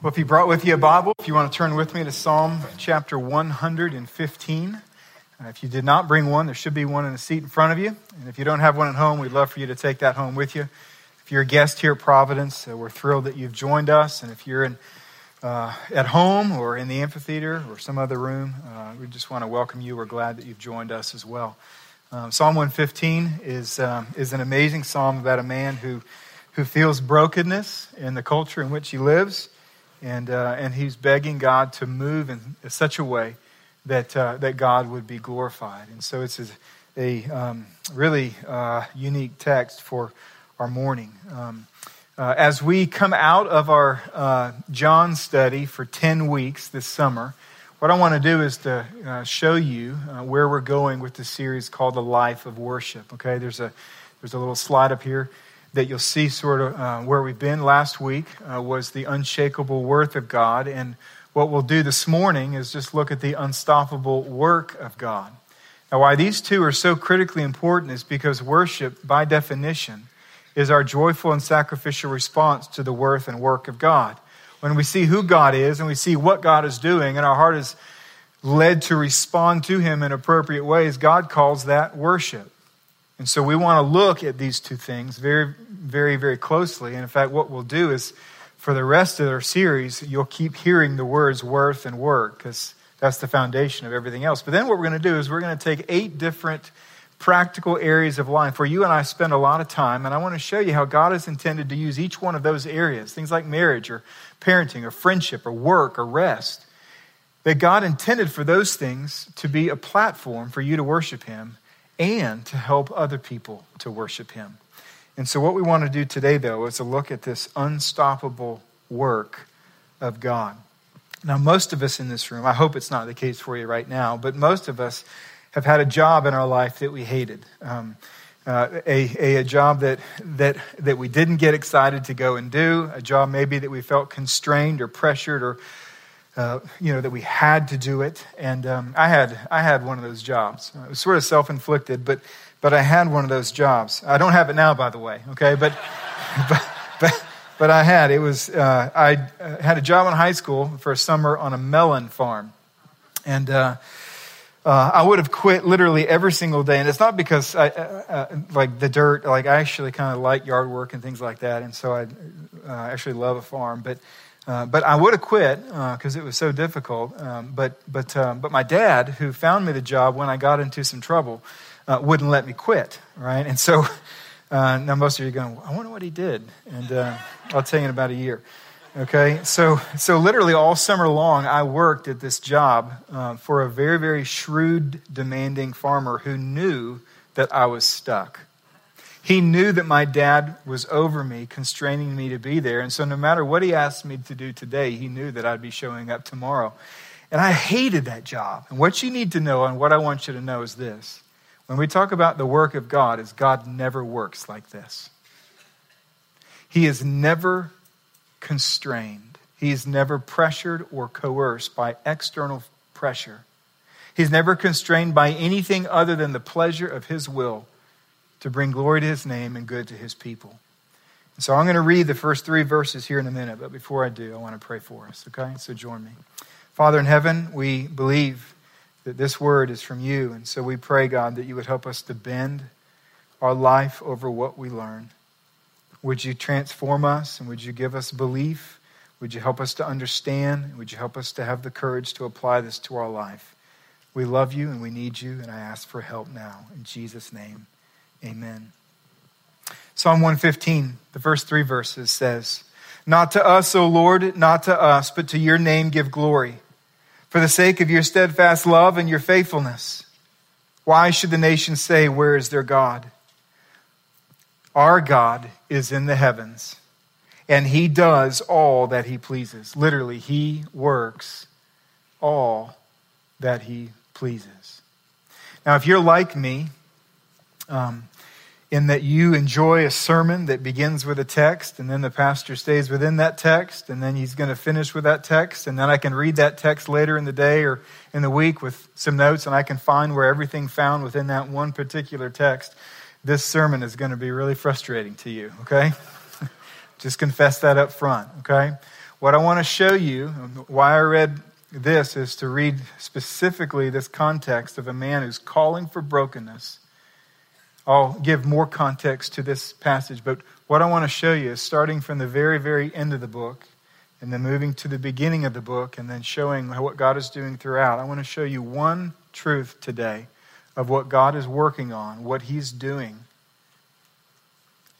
Well, if you brought with you a Bible, if you want to turn with me to Psalm chapter 115. Uh, if you did not bring one, there should be one in a seat in front of you. And if you don't have one at home, we'd love for you to take that home with you. If you're a guest here at Providence, uh, we're thrilled that you've joined us. And if you're in, uh, at home or in the amphitheater or some other room, uh, we just want to welcome you. We're glad that you've joined us as well. Um, psalm 115 is, um, is an amazing psalm about a man who, who feels brokenness in the culture in which he lives and, uh, and he's begging God to move in such a way that, uh, that God would be glorified. And so it's a, a um, really uh, unique text for our morning. Um, uh, as we come out of our uh, John study for 10 weeks this summer, what I want to do is to uh, show you where we're going with the series called The Life of Worship. Okay, there's a, there's a little slide up here that you'll see sort of uh, where we've been last week uh, was the unshakable worth of God. And what we'll do this morning is just look at the unstoppable work of God. Now, why these two are so critically important is because worship, by definition, is our joyful and sacrificial response to the worth and work of God. When we see who God is and we see what God is doing, and our heart is led to respond to Him in appropriate ways, God calls that worship. And so we want to look at these two things very, very, very closely. And in fact, what we'll do is for the rest of our series, you'll keep hearing the words worth and work because that's the foundation of everything else. But then what we're going to do is we're going to take eight different practical areas of life where you and I spend a lot of time. And I want to show you how God has intended to use each one of those areas, things like marriage or parenting or friendship or work or rest, that God intended for those things to be a platform for you to worship Him and to help other people to worship Him. And so, what we want to do today, though, is to look at this unstoppable work of God. Now, most of us in this room, I hope it's not the case for you right now, but most of us have had a job in our life that we hated. Um, uh, a, a, a, job that, that, that we didn't get excited to go and do, a job maybe that we felt constrained or pressured or uh, you know, that we had to do it. And um, I, had, I had one of those jobs. It was sort of self inflicted, but, but I had one of those jobs. I don't have it now, by the way, okay? But, but, but, but I had. It was, uh, I uh, had a job in high school for a summer on a melon farm. And, uh, uh, I would have quit literally every single day. And it's not because I, uh, uh, like the dirt, like I actually kind of like yard work and things like that. And so I uh, actually love a farm. But uh, but I would have quit because uh, it was so difficult. Um, but, but, um, but my dad, who found me the job when I got into some trouble, uh, wouldn't let me quit, right? And so uh, now most of you are going, I wonder what he did. And uh, I'll tell you in about a year. Okay, so, so literally all summer long, I worked at this job for a very, very shrewd, demanding farmer who knew that I was stuck. He knew that my dad was over me, constraining me to be there. And so, no matter what he asked me to do today, he knew that I'd be showing up tomorrow. And I hated that job. And what you need to know, and what I want you to know, is this when we talk about the work of God, is God never works like this. He is never constrained. He is never pressured or coerced by external pressure. He's never constrained by anything other than the pleasure of his will to bring glory to his name and good to his people. And so I'm going to read the first three verses here in a minute, but before I do, I want to pray for us, okay? So join me. Father in heaven, we believe that this word is from you, and so we pray, God, that you would help us to bend our life over what we learn. Would you transform us and would you give us belief? Would you help us to understand? Would you help us to have the courage to apply this to our life? We love you and we need you, and I ask for help now. In Jesus' name. Amen. Psalm 115, the first three verses says, Not to us, O Lord, not to us, but to your name give glory, for the sake of your steadfast love and your faithfulness. Why should the nations say, Where is their God? Our God is in the heavens, and he does all that he pleases. Literally, he works all that he pleases. Now, if you're like me, um, in that you enjoy a sermon that begins with a text, and then the pastor stays within that text, and then he's going to finish with that text, and then I can read that text later in the day or in the week with some notes, and I can find where everything found within that one particular text. This sermon is going to be really frustrating to you, okay? Just confess that up front, okay? what I want to show you, why I read this, is to read specifically this context of a man who's calling for brokenness. I'll give more context to this passage, but what I want to show you is starting from the very, very end of the book and then moving to the beginning of the book and then showing what God is doing throughout. I want to show you one truth today of what God is working on, what He's doing.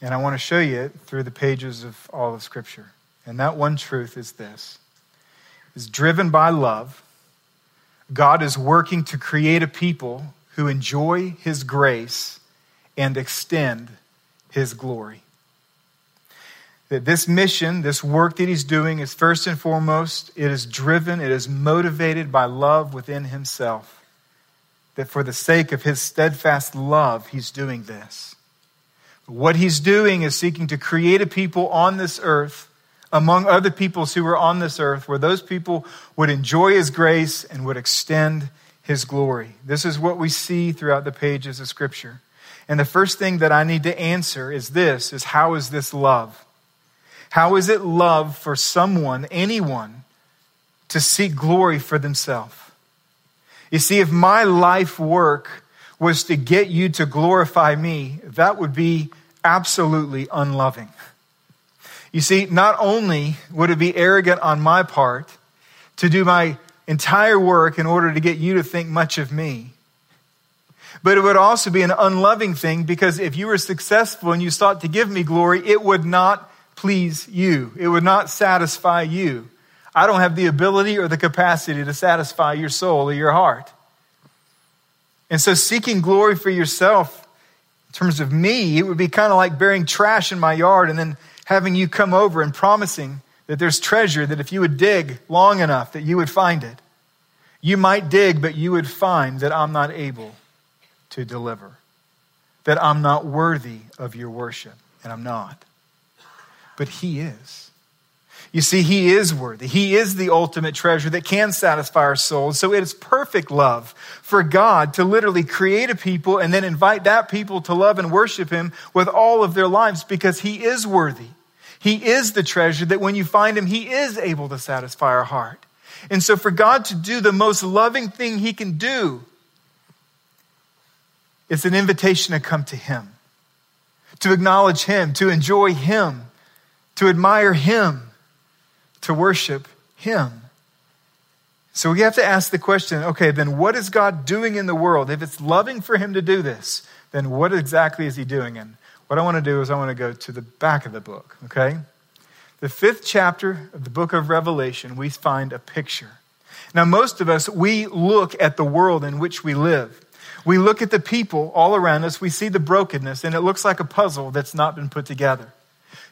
And I want to show you it through the pages of all of Scripture. And that one truth is this is driven by love. God is working to create a people who enjoy his grace and extend his glory. That this mission, this work that he's doing is first and foremost, it is driven, it is motivated by love within himself. That for the sake of his steadfast love, he's doing this. What he's doing is seeking to create a people on this earth among other peoples who were on this earth, where those people would enjoy his grace and would extend his glory. This is what we see throughout the pages of Scripture. And the first thing that I need to answer is this is how is this love? How is it love for someone, anyone, to seek glory for themselves? You see, if my life work was to get you to glorify me, that would be absolutely unloving. You see, not only would it be arrogant on my part to do my entire work in order to get you to think much of me, but it would also be an unloving thing because if you were successful and you sought to give me glory, it would not please you. It would not satisfy you. I don't have the ability or the capacity to satisfy your soul or your heart. And so seeking glory for yourself in terms of me, it would be kind of like burying trash in my yard and then having you come over and promising that there's treasure that if you would dig long enough that you would find it. You might dig, but you would find that I'm not able to deliver, that I'm not worthy of your worship, and I'm not. But He is. You see, He is worthy. He is the ultimate treasure that can satisfy our souls. So it is perfect love for God to literally create a people and then invite that people to love and worship Him with all of their lives because He is worthy. He is the treasure that when you find him, he is able to satisfy our heart. And so for God to do the most loving thing he can do, it's an invitation to come to him, to acknowledge him, to enjoy him, to admire him, to worship him. So we have to ask the question okay, then what is God doing in the world? If it's loving for him to do this, then what exactly is he doing? And what I want to do is I want to go to the back of the book, okay? The fifth chapter of the book of Revelation, we find a picture. Now, most of us, we look at the world in which we live. We look at the people all around us, we see the brokenness, and it looks like a puzzle that's not been put together.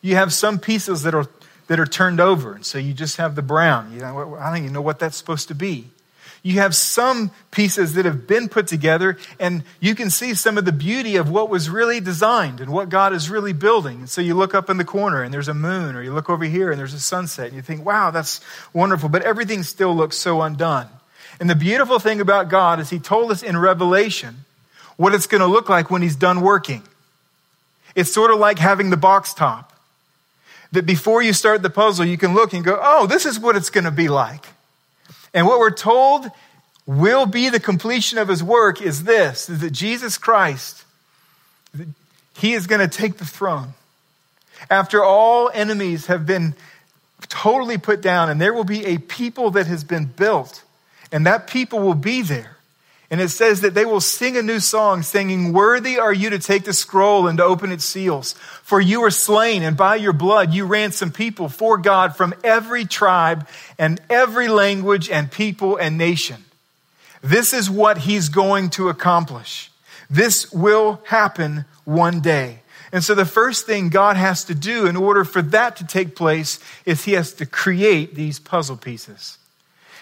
You have some pieces that are, that are turned over, and so you just have the brown. You know, I don't even know what that's supposed to be you have some pieces that have been put together, and you can see some of the beauty of what was really designed and what God is really building. And so you look up in the corner and there's a moon, or you look over here and there's a sunset, and you think, wow, that's wonderful. But everything still looks so undone. And the beautiful thing about God is He told us in Revelation what it's going to look like when He's done working. It's sort of like having the box top. That before you start the puzzle, you can look and go, oh, this is what it's going to be like. And what we're told will be the completion of his work is this is that Jesus Christ, he is going to take the throne. After all enemies have been totally put down, and there will be a people that has been built, and that people will be there. And it says that they will sing a new song, singing, Worthy are you to take the scroll and to open its seals. For you were slain, and by your blood you ransomed people for God from every tribe and every language and people and nation. This is what he's going to accomplish. This will happen one day. And so the first thing God has to do in order for that to take place is he has to create these puzzle pieces.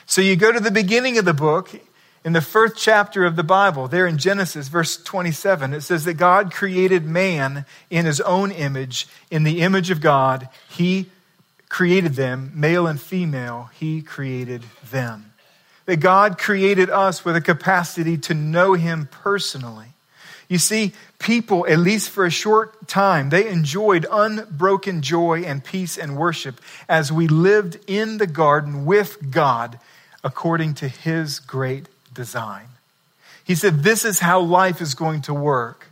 So you go to the beginning of the book in the first chapter of the Bible, there in Genesis, verse 27, it says that God created man in his own image. In the image of God, he created them, male and female, he created them. That God created us with a capacity to know him personally. You see, people, at least for a short time, they enjoyed unbroken joy and peace and worship as we lived in the garden with God according to his great design. He said, This is how life is going to work.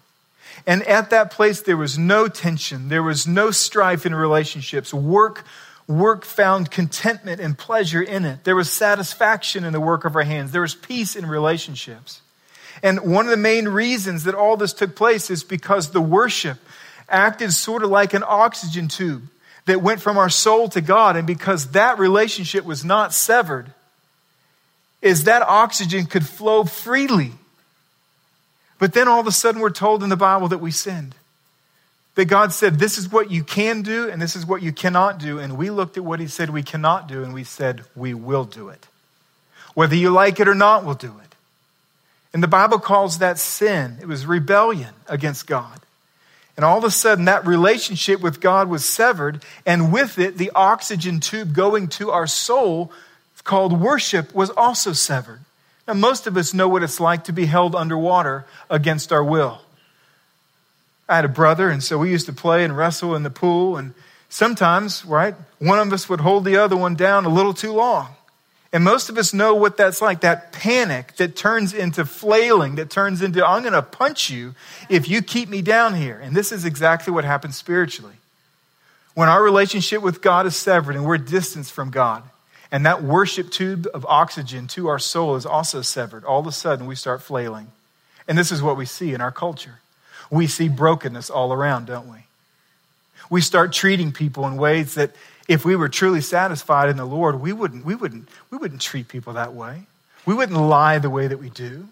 And at that place, there was no tension, there was no strife in relationships. Work, work found contentment and pleasure in it. There was satisfaction in the work of our hands, there was peace in relationships. And one of the main reasons that all this took place is because the worship acted sort of like an oxygen tube that went from our soul to God. And because that relationship was not severed, is that oxygen could flow freely. But then all of a sudden we're told in the Bible that we sinned. That God said, this is what you can do and this is what you cannot do. And we looked at what he said we cannot do and we said, we will do it. Whether you like it or not, we'll do it. And the Bible calls that sin. It was rebellion against God. And all of a sudden, that relationship with God was severed, and with it, the oxygen tube going to our soul, called worship, was also severed. Now, most of us know what it's like to be held underwater against our will. I had a brother, and so we used to play and wrestle in the pool, and sometimes, right, one of us would hold the other one down a little too long. And most of us know what that's like that panic that turns into flailing, that turns into, I'm going to punch you if you keep me down here. And this is exactly what happens spiritually. When our relationship with God is severed and we're distanced from God, and that worship tube of oxygen to our soul is also severed, all of a sudden we start flailing. And this is what we see in our culture. We see brokenness all around, don't we? We start treating people in ways that if we were truly satisfied in the Lord, we wouldn't, we wouldn't, we wouldn't treat people that way. We wouldn't lie the way that we do.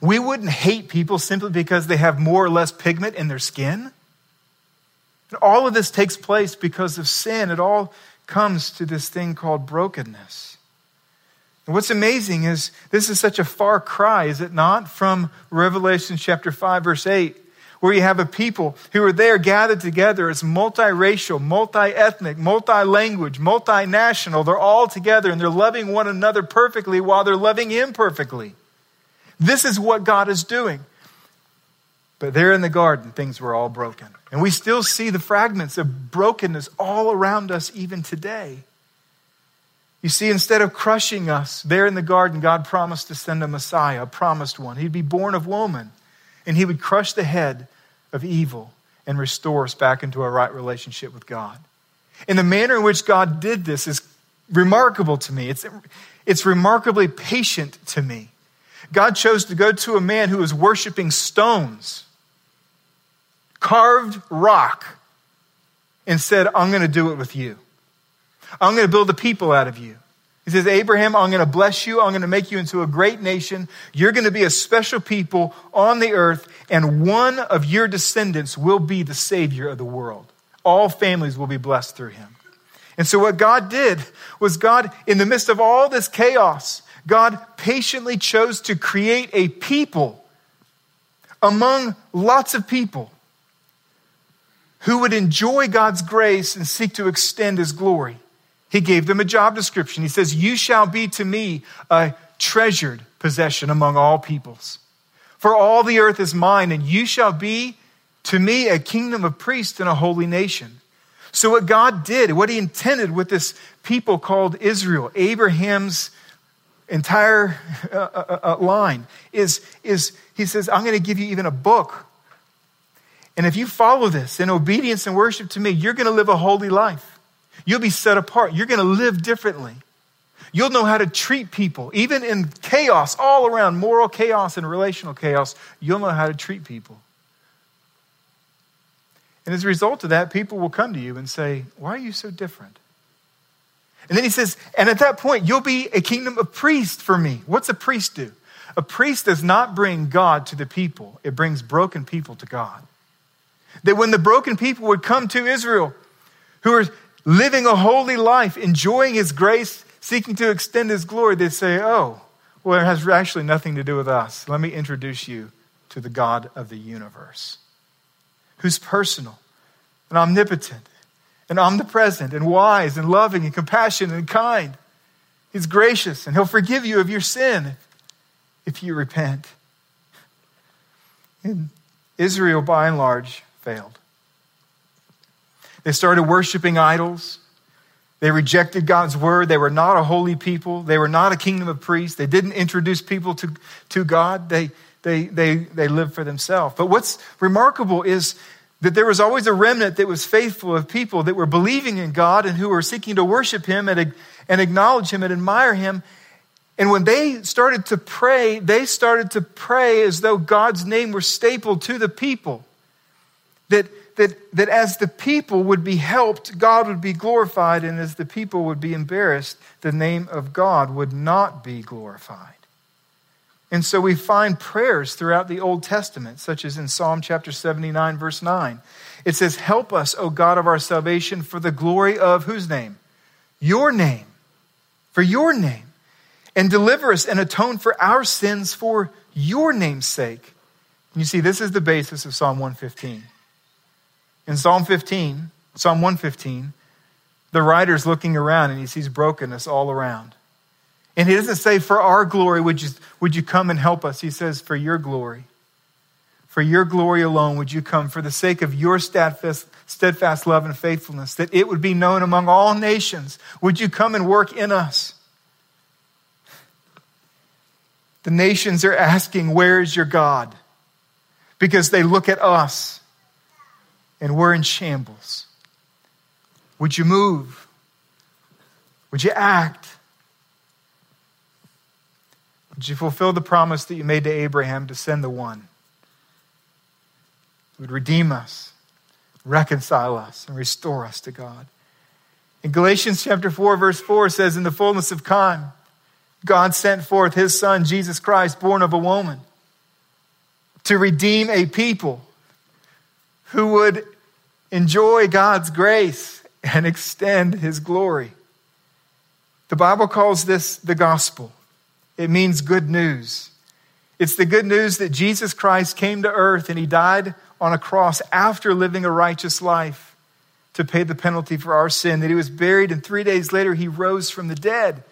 We wouldn't hate people simply because they have more or less pigment in their skin. And all of this takes place because of sin. It all comes to this thing called brokenness. And what's amazing is this is such a far cry, is it not, from Revelation chapter 5, verse 8, where you have a people who are there gathered together It's multiracial, multi ethnic, multinational. They're all together and they're loving one another perfectly while they're loving imperfectly. This is what God is doing. But there in the garden, things were all broken. And we still see the fragments of brokenness all around us even today. You see, instead of crushing us there in the garden, God promised to send a Messiah, a promised one. He'd be born of woman and he would crush the head of evil and restore us back into a right relationship with God. And the manner in which God did this is remarkable to me. It's, it's remarkably patient to me. God chose to go to a man who was worshiping stones, carved rock, and said, I'm going to do it with you. I'm going to build a people out of you. He says, Abraham, I'm going to bless you. I'm going to make you into a great nation. You're going to be a special people on the earth, and one of your descendants will be the Savior of the world. All families will be blessed through him. And so, what God did was, God, in the midst of all this chaos, God patiently chose to create a people among lots of people who would enjoy God's grace and seek to extend his glory. He gave them a job description. He says, You shall be to me a treasured possession among all peoples. For all the earth is mine, and you shall be to me a kingdom of priests and a holy nation. So, what God did, what He intended with this people called Israel, Abraham's entire uh, uh, uh, line, is, is He says, I'm going to give you even a book. And if you follow this in obedience and worship to me, you're going to live a holy life. You'll be set apart. You're going to live differently. You'll know how to treat people, even in chaos, all around moral chaos and relational chaos. You'll know how to treat people. And as a result of that, people will come to you and say, Why are you so different? And then he says, And at that point, you'll be a kingdom of priests for me. What's a priest do? A priest does not bring God to the people, it brings broken people to God. That when the broken people would come to Israel, who are living a holy life, enjoying His grace, seeking to extend His glory, they'd say, Oh, well, it has actually nothing to do with us. Let me introduce you to the God of the universe, who's personal and omnipotent and omnipresent and wise and loving and compassionate and kind. He's gracious and He'll forgive you of your sin if you repent. And Israel, by and large, failed. They started worshiping idols. They rejected God's word. They were not a holy people. They were not a kingdom of priests. They didn't introduce people to, to God. They, they, they, they lived for themselves. But what's remarkable is that there was always a remnant that was faithful of people that were believing in God and who were seeking to worship Him and, and acknowledge Him and admire Him. And when they started to pray, they started to pray as though God's name were stapled to the people. That that, that as the people would be helped, God would be glorified, and as the people would be embarrassed, the name of God would not be glorified. And so we find prayers throughout the Old Testament, such as in Psalm chapter 79, verse 9. It says, Help us, O God of our salvation, for the glory of whose name? Your name. For your name. And deliver us and atone for our sins for your name's sake. You see, this is the basis of Psalm 115. In Psalm 15, Psalm 115, the writer's looking around and he sees brokenness all around. And he doesn't say, For our glory, would you, would you come and help us? He says, For your glory. For your glory alone would you come, for the sake of your steadfast, steadfast love and faithfulness, that it would be known among all nations. Would you come and work in us? The nations are asking, Where is your God? Because they look at us and we're in shambles. Would you move? Would you act? Would you fulfill the promise that you made to Abraham to send the one who would redeem us, reconcile us, and restore us to God? In Galatians chapter 4, verse 4 says, In the fullness of time, God sent forth his son, Jesus Christ, born of a woman, to redeem a people who would enjoy God's grace and extend his glory. The Bible calls this the gospel. It means good news. It's the good news that Jesus Christ came to earth and he died on a cross after living a righteous life to pay the penalty for our sin, that he was buried, and three days later he rose from the dead.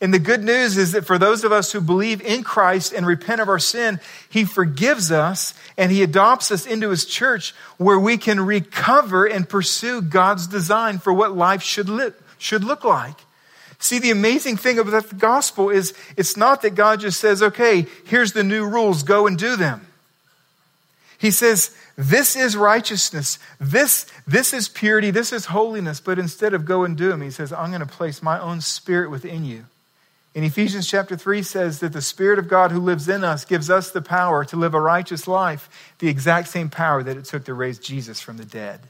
And the good news is that for those of us who believe in Christ and repent of our sin, He forgives us and He adopts us into His church where we can recover and pursue God's design for what life should, li- should look like. See, the amazing thing about the gospel is it's not that God just says, okay, here's the new rules, go and do them. He says, this is righteousness. This, this is purity. This is holiness. But instead of go and do them, he says, I'm going to place my own spirit within you. In Ephesians chapter 3 says that the Spirit of God who lives in us gives us the power to live a righteous life, the exact same power that it took to raise Jesus from the dead.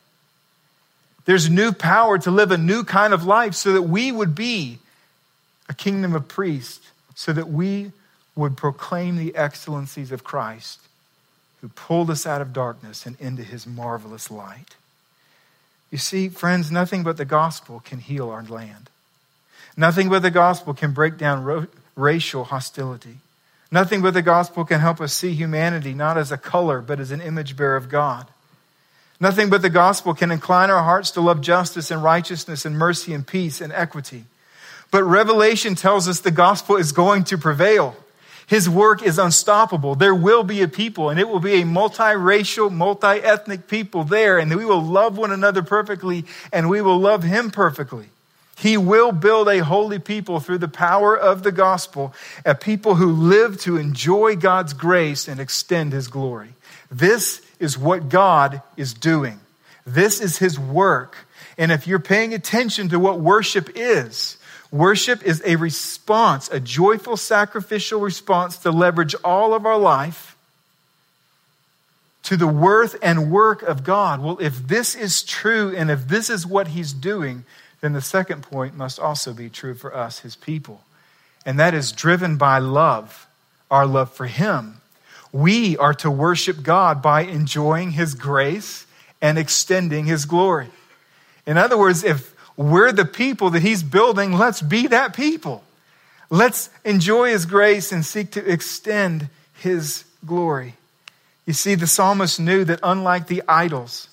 There's new power to live a new kind of life so that we would be a kingdom of priests, so that we would proclaim the excellencies of Christ who pulled us out of darkness and into his marvelous light. You see, friends, nothing but the gospel can heal our land. Nothing but the gospel can break down ro- racial hostility. Nothing but the gospel can help us see humanity not as a color, but as an image bearer of God. Nothing but the gospel can incline our hearts to love justice and righteousness and mercy and peace and equity. But Revelation tells us the gospel is going to prevail. His work is unstoppable. There will be a people, and it will be a multiracial, multi ethnic people there, and we will love one another perfectly, and we will love Him perfectly. He will build a holy people through the power of the gospel, a people who live to enjoy God's grace and extend his glory. This is what God is doing. This is his work. And if you're paying attention to what worship is, worship is a response, a joyful sacrificial response to leverage all of our life to the worth and work of God. Well, if this is true and if this is what he's doing, then the second point must also be true for us, his people. And that is driven by love, our love for him. We are to worship God by enjoying his grace and extending his glory. In other words, if we're the people that he's building, let's be that people. Let's enjoy his grace and seek to extend his glory. You see, the psalmist knew that unlike the idols,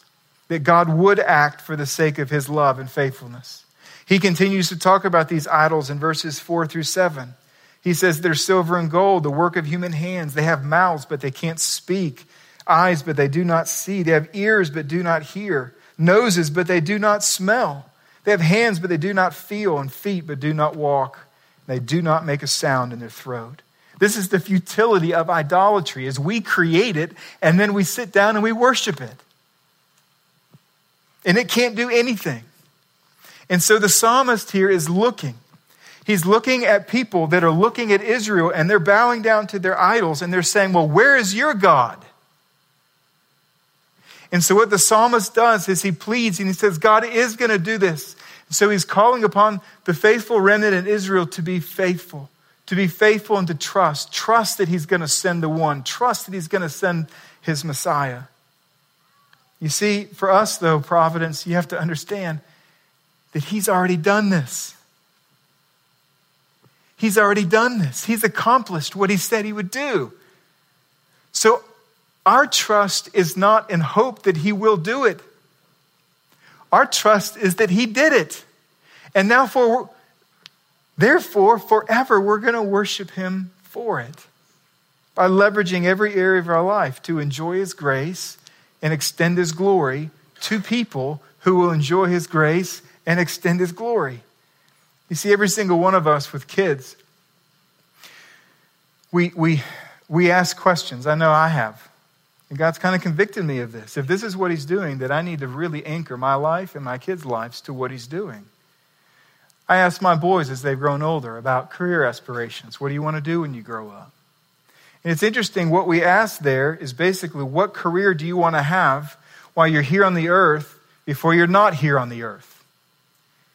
that God would act for the sake of his love and faithfulness. He continues to talk about these idols in verses 4 through 7. He says they're silver and gold, the work of human hands. They have mouths, but they can't speak. eyes, but they do not see. They have ears, but do not hear, noses, but they do not smell. They have hands, but they do not feel, and feet, but do not walk. They do not make a sound in their throat. This is the futility of idolatry as we create it and then we sit down and we worship it. And it can't do anything. And so the psalmist here is looking. He's looking at people that are looking at Israel and they're bowing down to their idols and they're saying, Well, where is your God? And so what the psalmist does is he pleads and he says, God is going to do this. So he's calling upon the faithful remnant in Israel to be faithful, to be faithful and to trust. Trust that he's going to send the one, trust that he's going to send his Messiah. You see, for us, though, Providence, you have to understand that he's already done this. He's already done this. He's accomplished what he said he would do. So our trust is not in hope that He will do it. Our trust is that He did it. And now, for, therefore, forever, we're going to worship Him for it by leveraging every area of our life to enjoy His grace and extend His glory to people who will enjoy His grace and extend His glory. You see, every single one of us with kids, we, we, we ask questions. I know I have. And God's kind of convicted me of this. If this is what He's doing, that I need to really anchor my life and my kids' lives to what He's doing. I ask my boys as they've grown older about career aspirations. What do you want to do when you grow up? And it's interesting, what we ask there is basically what career do you want to have while you're here on the earth before you're not here on the earth?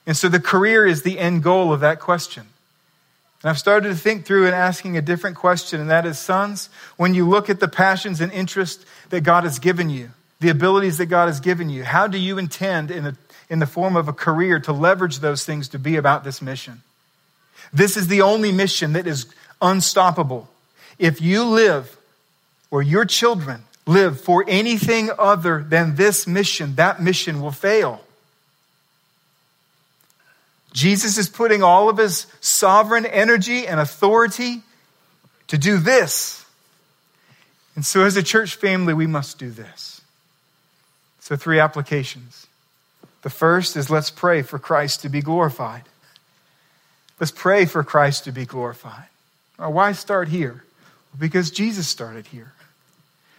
And so the career is the end goal of that question. And I've started to think through and asking a different question, and that is, sons, when you look at the passions and interests that God has given you, the abilities that God has given you, how do you intend in, a, in the form of a career to leverage those things to be about this mission? This is the only mission that is unstoppable. If you live or your children live for anything other than this mission, that mission will fail. Jesus is putting all of his sovereign energy and authority to do this. And so, as a church family, we must do this. So, three applications. The first is let's pray for Christ to be glorified. Let's pray for Christ to be glorified. why start here? Because Jesus started here.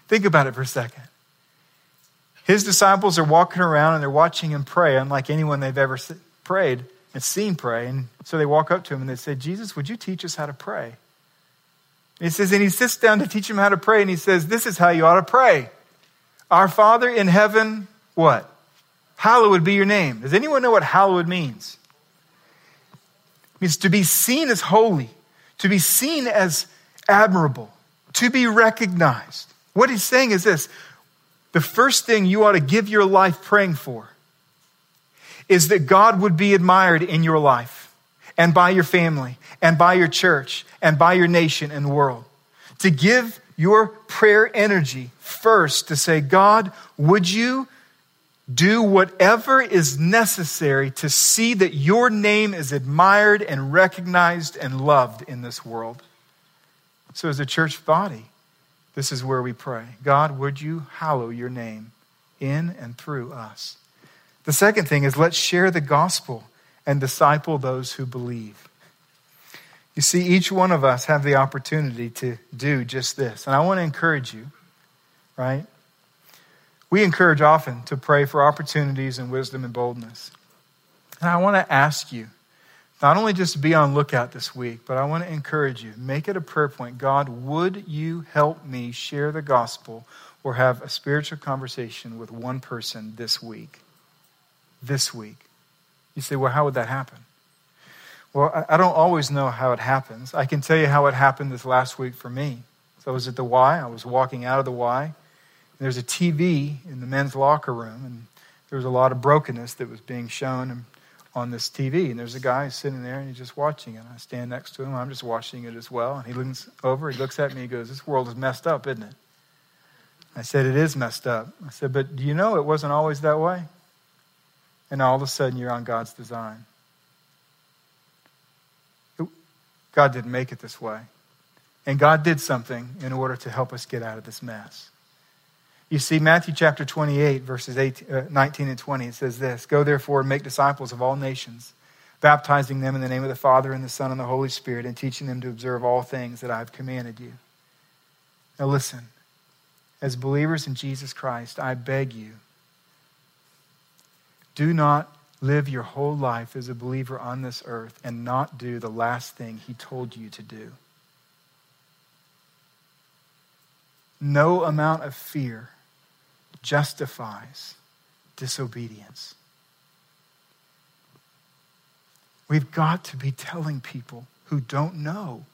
Think about it for a second. His disciples are walking around and they're watching him pray, unlike anyone they've ever prayed and seen pray. And so they walk up to him and they say, Jesus, would you teach us how to pray? And he says, and he sits down to teach them how to pray, and he says, This is how you ought to pray. Our Father in heaven, what? Hallowed be your name. Does anyone know what hallowed means? It means to be seen as holy, to be seen as admirable, to be recognized. What he's saying is this the first thing you ought to give your life praying for is that God would be admired in your life and by your family and by your church and by your nation and the world. To give your prayer energy first to say, God, would you do whatever is necessary to see that your name is admired and recognized and loved in this world? So, as a church body, this is where we pray God, would you hallow your name in and through us? The second thing is let's share the gospel and disciple those who believe. You see, each one of us have the opportunity to do just this. And I want to encourage you, right? We encourage often to pray for opportunities and wisdom and boldness. And I want to ask you, not only just be on lookout this week, but I want to encourage you, make it a prayer point. God, would you help me share the gospel or have a spiritual conversation with one person this week? this week. You say, well, how would that happen? Well, I don't always know how it happens. I can tell you how it happened this last week for me. So I was at the Y. I was walking out of the Y. there's a TV in the men's locker room, and there was a lot of brokenness that was being shown on this TV. And there's a guy sitting there, and he's just watching it. I stand next to him. I'm just watching it as well. And he looks over, he looks at me, he goes, This world is messed up, isn't it? I said, It is messed up. I said, But do you know it wasn't always that way? and all of a sudden you're on God's design. God didn't make it this way. And God did something in order to help us get out of this mess. You see, Matthew chapter 28, verses 18, uh, 19 and 20, it says this Go therefore and make disciples of all nations, baptizing them in the name of the Father and the Son and the Holy Spirit, and teaching them to observe all things that I have commanded you. Now listen, as believers in Jesus Christ, I beg you, do not live your whole life as a believer on this earth and not do the last thing he told you to do. No amount of fear justifies disobedience. We've got to be telling people who don't know,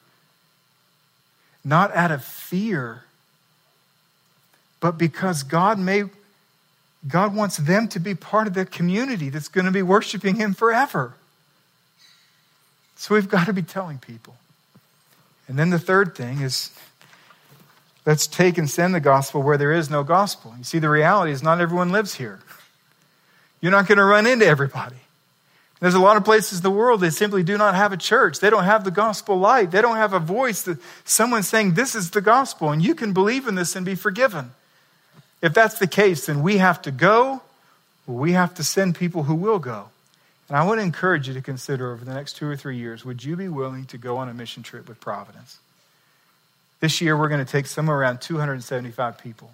not out of fear, but because God may God wants them to be part of the community that's going to be worshiping him forever. So we've got to be telling people. And then the third thing is Let's take and send the gospel where there is no gospel. You see, the reality is not everyone lives here. You're not going to run into everybody. There's a lot of places in the world that simply do not have a church. They don't have the gospel light. They don't have a voice that someone's saying, This is the gospel, and you can believe in this and be forgiven. If that's the case, then we have to go, we have to send people who will go. And I want to encourage you to consider over the next two or three years would you be willing to go on a mission trip with Providence? This year, we're going to take somewhere around 275 people.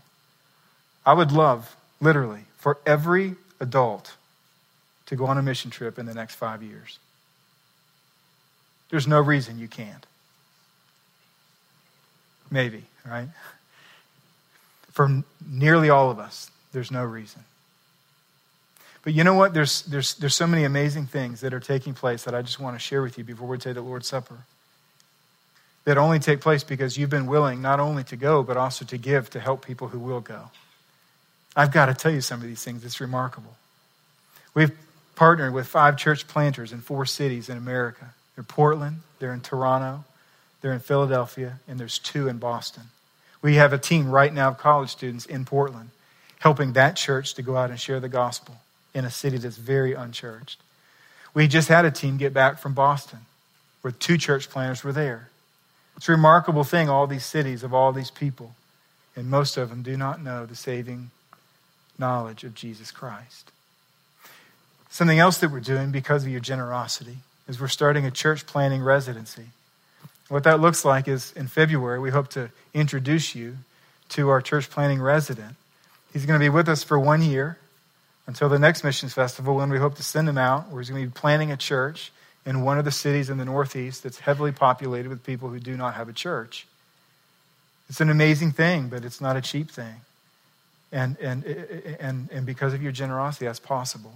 I would love, literally, for every adult to go on a mission trip in the next five years. There's no reason you can't. Maybe, right? For nearly all of us, there's no reason. But you know what? There's, there's, there's so many amazing things that are taking place that I just want to share with you before we take the Lord's Supper that only take place because you've been willing not only to go, but also to give to help people who will go. I've got to tell you some of these things. It's remarkable. We've partnered with five church planters in four cities in America. They're Portland, they're in Toronto, they're in Philadelphia, and there's two in Boston. We have a team right now of college students in Portland helping that church to go out and share the gospel in a city that's very unchurched. We just had a team get back from Boston where two church planters were there. It's a remarkable thing, all these cities of all these people, and most of them do not know the saving knowledge of Jesus Christ. Something else that we're doing because of your generosity is we're starting a church planting residency. What that looks like is in February, we hope to introduce you to our church planting resident. He's going to be with us for one year until the next missions festival when we hope to send him out, where he's going to be planting a church in one of the cities in the Northeast that's heavily populated with people who do not have a church. It's an amazing thing, but it's not a cheap thing. And, and, and, and because of your generosity, that's possible.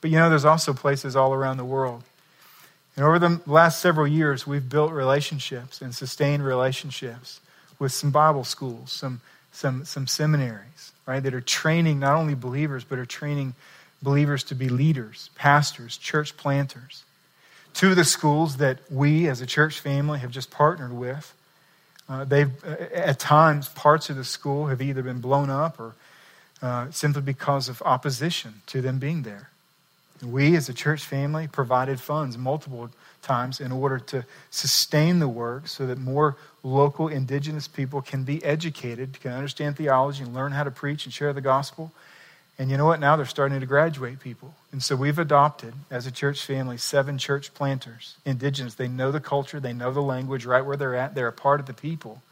But you know, there's also places all around the world. And over the last several years, we've built relationships and sustained relationships with some Bible schools, some, some, some seminaries, right, that are training not only believers, but are training believers to be leaders, pastors, church planters. Two of the schools that we as a church family have just partnered with, uh, they've, uh, at times, parts of the school have either been blown up or uh, simply because of opposition to them being there. We, as a church family, provided funds multiple times in order to sustain the work so that more local indigenous people can be educated, can understand theology, and learn how to preach and share the gospel. And you know what? Now they're starting to graduate people. And so we've adopted, as a church family, seven church planters, indigenous. They know the culture, they know the language right where they're at, they're a part of the people.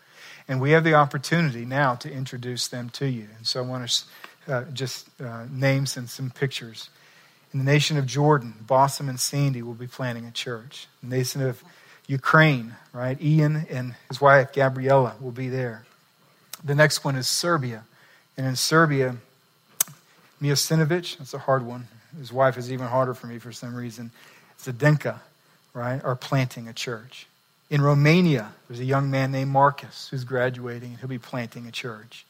And we have the opportunity now to introduce them to you. And so I want to uh, just uh, name some, some pictures. In the nation of Jordan, Bassam and Sandy will be planting a church. In the nation of Ukraine, right? Ian and his wife, Gabriella, will be there. The next one is Serbia. And in Serbia, Mijasinovic, that's a hard one. His wife is even harder for me for some reason. Zdenka, right, are planting a church. In Romania, there's a young man named Marcus who's graduating, and he'll be planting a church.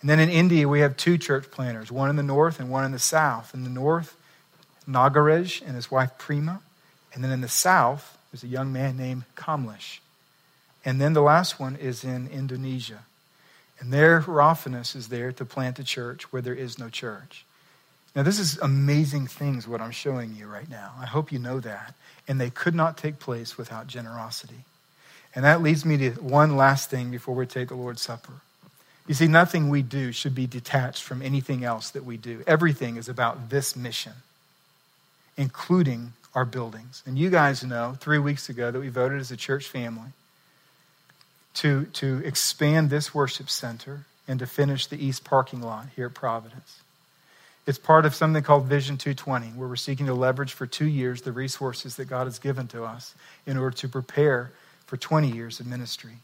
And then in India, we have two church planters, one in the north and one in the south. In the north, Nagaraj and his wife Prima. And then in the south, there's a young man named Kamlesh. And then the last one is in Indonesia. And there, Raphanis is there to plant a church where there is no church. Now, this is amazing things, what I'm showing you right now. I hope you know that. And they could not take place without generosity. And that leads me to one last thing before we take the Lord's Supper. You see, nothing we do should be detached from anything else that we do. Everything is about this mission, including our buildings. And you guys know three weeks ago that we voted as a church family to, to expand this worship center and to finish the east parking lot here at Providence. It's part of something called Vision 220, where we're seeking to leverage for two years the resources that God has given to us in order to prepare for 20 years of ministry.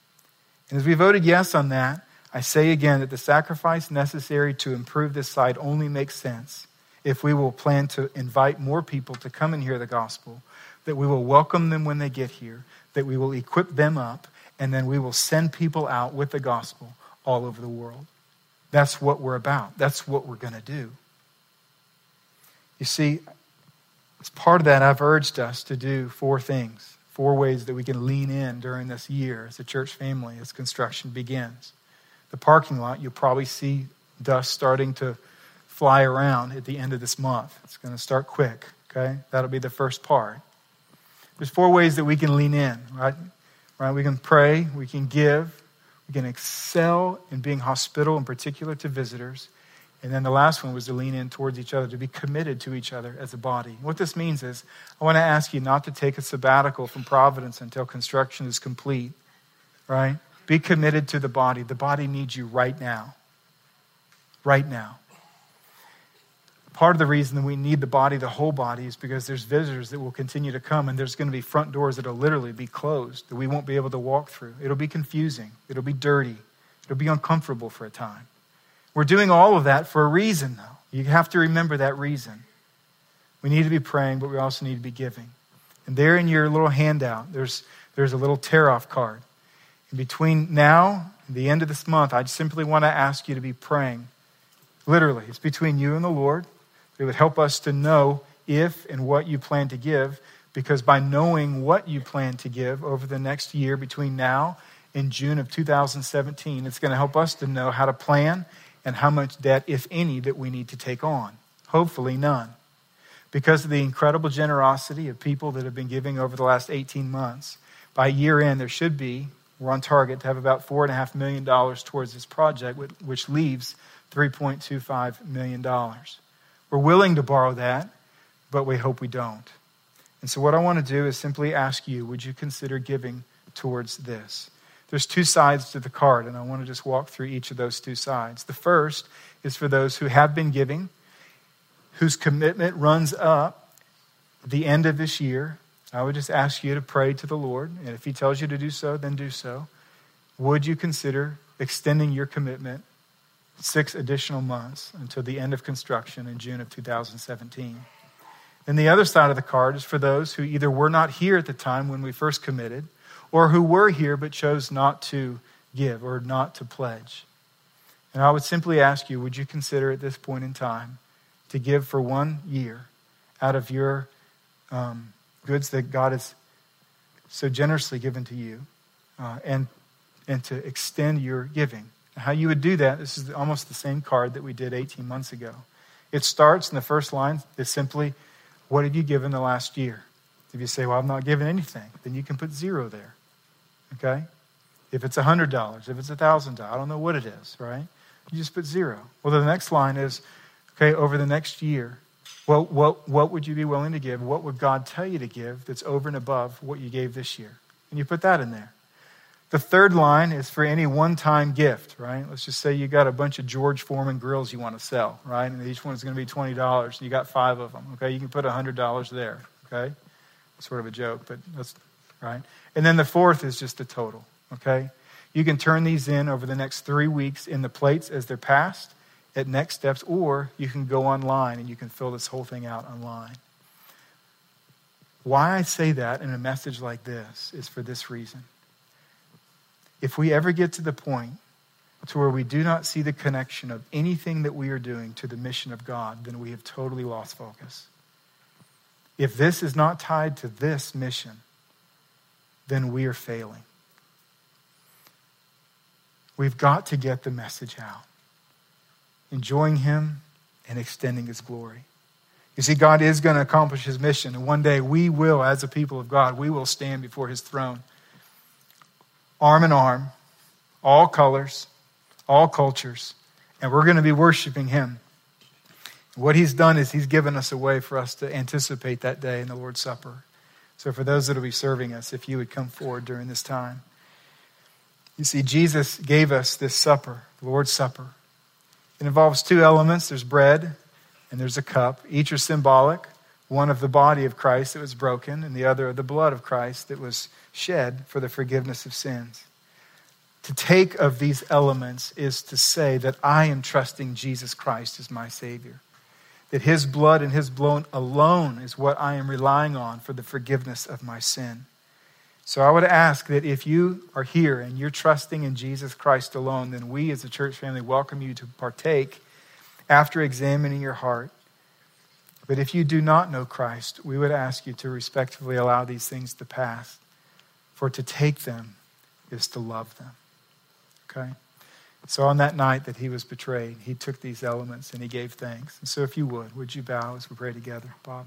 And as we voted yes on that, I say again that the sacrifice necessary to improve this site only makes sense if we will plan to invite more people to come and hear the gospel, that we will welcome them when they get here, that we will equip them up, and then we will send people out with the gospel all over the world. That's what we're about. That's what we're going to do. You see, as part of that, I've urged us to do four things, four ways that we can lean in during this year as a church family as construction begins. The parking lot, you'll probably see dust starting to fly around at the end of this month. It's going to start quick, okay? That'll be the first part. There's four ways that we can lean in, right? Right? We can pray, we can give, we can excel in being hospitable, in particular to visitors, and then the last one was to lean in towards each other, to be committed to each other as a body. What this means is, I want to ask you not to take a sabbatical from Providence until construction is complete, right? Be committed to the body. The body needs you right now. Right now. Part of the reason that we need the body, the whole body, is because there's visitors that will continue to come, and there's going to be front doors that will literally be closed that we won't be able to walk through. It'll be confusing, it'll be dirty, it'll be uncomfortable for a time. We're doing all of that for a reason, though. You have to remember that reason. We need to be praying, but we also need to be giving. And there in your little handout, there's, there's a little tear off card. And between now and the end of this month, I simply want to ask you to be praying. Literally, it's between you and the Lord. It would help us to know if and what you plan to give, because by knowing what you plan to give over the next year between now and June of 2017, it's going to help us to know how to plan and how much debt, if any, that we need to take on. Hopefully, none. Because of the incredible generosity of people that have been giving over the last 18 months, by year end, there should be, we're on target to have about $4.5 million towards this project, which leaves $3.25 million. We're willing to borrow that, but we hope we don't. And so, what I want to do is simply ask you would you consider giving towards this? There's two sides to the card, and I want to just walk through each of those two sides. The first is for those who have been giving, whose commitment runs up the end of this year. I would just ask you to pray to the Lord, and if He tells you to do so, then do so. Would you consider extending your commitment six additional months until the end of construction in June of 2017? Then the other side of the card is for those who either were not here at the time when we first committed or who were here but chose not to give or not to pledge. And I would simply ask you would you consider at this point in time to give for one year out of your um, goods that God has so generously given to you uh, and, and to extend your giving? How you would do that, this is almost the same card that we did 18 months ago. It starts in the first line, is simply, What have you given the last year? If you say, Well, I've not given anything, then you can put zero there. Okay? If it's $100, if it's $1,000, I don't know what it is, right? You just put zero. Well, the next line is, okay, over the next year, well, what, what would you be willing to give? What would God tell you to give that's over and above what you gave this year? And you put that in there. The third line is for any one time gift, right? Let's just say you got a bunch of George Foreman grills you want to sell, right? And each one is going to be $20, you got five of them, okay? You can put $100 there, okay? Sort of a joke, but that's right? And then the fourth is just the total, okay? You can turn these in over the next three weeks in the plates as they're passed at next steps, or you can go online and you can fill this whole thing out online. Why I say that in a message like this is for this reason. If we ever get to the point to where we do not see the connection of anything that we are doing to the mission of God, then we have totally lost focus. If this is not tied to this mission, then we are failing. We've got to get the message out, enjoying Him and extending His glory. You see, God is going to accomplish His mission, and one day we will, as a people of God, we will stand before His throne, arm in arm, all colors, all cultures, and we're going to be worshiping him. What he's done is he's given us a way for us to anticipate that day in the Lord's Supper. So, for those that will be serving us, if you would come forward during this time. You see, Jesus gave us this supper, the Lord's Supper. It involves two elements there's bread and there's a cup. Each are symbolic one of the body of Christ that was broken, and the other of the blood of Christ that was shed for the forgiveness of sins. To take of these elements is to say that I am trusting Jesus Christ as my Savior. That His blood and His blood alone is what I am relying on for the forgiveness of my sin. So I would ask that if you are here and you're trusting in Jesus Christ alone, then we as a church family welcome you to partake after examining your heart. But if you do not know Christ, we would ask you to respectfully allow these things to pass. For to take them is to love them. Okay? So on that night that he was betrayed, he took these elements and he gave thanks. And so if you would, would you bow as we pray together, Bob?